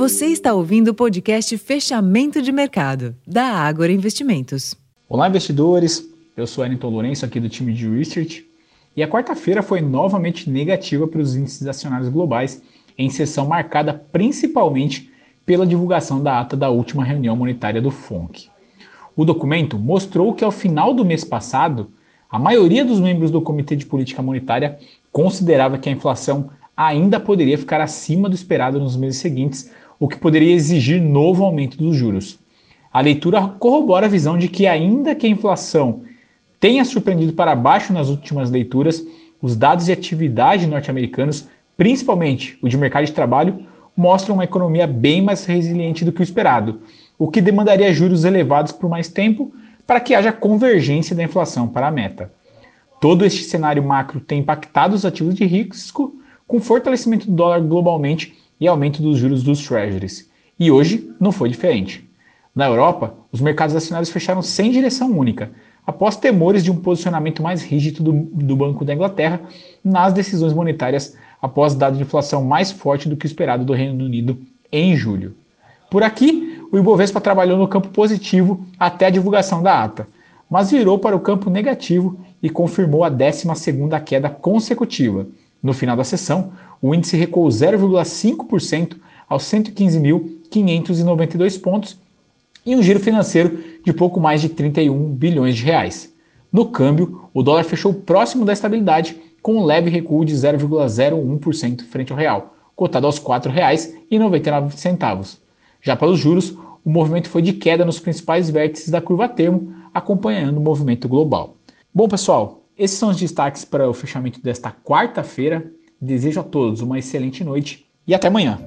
Você está ouvindo o podcast Fechamento de Mercado, da Ágora Investimentos. Olá, investidores. Eu sou Wellington Lourenço, aqui do time de Research. E a quarta-feira foi novamente negativa para os índices acionários globais, em sessão marcada principalmente pela divulgação da ata da última reunião monetária do FONC. O documento mostrou que ao final do mês passado, a maioria dos membros do Comitê de Política Monetária considerava que a inflação ainda poderia ficar acima do esperado nos meses seguintes, o que poderia exigir novo aumento dos juros. A leitura corrobora a visão de que, ainda que a inflação tenha surpreendido para baixo nas últimas leituras, os dados de atividade norte-americanos, principalmente o de mercado de trabalho, mostram uma economia bem mais resiliente do que o esperado, o que demandaria juros elevados por mais tempo para que haja convergência da inflação para a meta. Todo este cenário macro tem impactado os ativos de risco com fortalecimento do dólar globalmente e aumento dos juros dos treasuries. E hoje não foi diferente. Na Europa, os mercados acionários fecharam sem direção única, após temores de um posicionamento mais rígido do, do Banco da Inglaterra nas decisões monetárias após dado de inflação mais forte do que esperado do Reino Unido em julho. Por aqui, o Ibovespa trabalhou no campo positivo até a divulgação da ata, mas virou para o campo negativo e confirmou a 12 queda consecutiva, no final da sessão, o índice recuou 0,5% aos 115.592 pontos e um giro financeiro de pouco mais de 31 bilhões de reais. No câmbio, o dólar fechou próximo da estabilidade com um leve recuo de 0,01% frente ao real, cotado aos R$ 4,99. Já pelos juros, o movimento foi de queda nos principais vértices da curva termo, acompanhando o movimento global. Bom, pessoal, esses são os destaques para o fechamento desta quarta-feira. Desejo a todos uma excelente noite e até amanhã.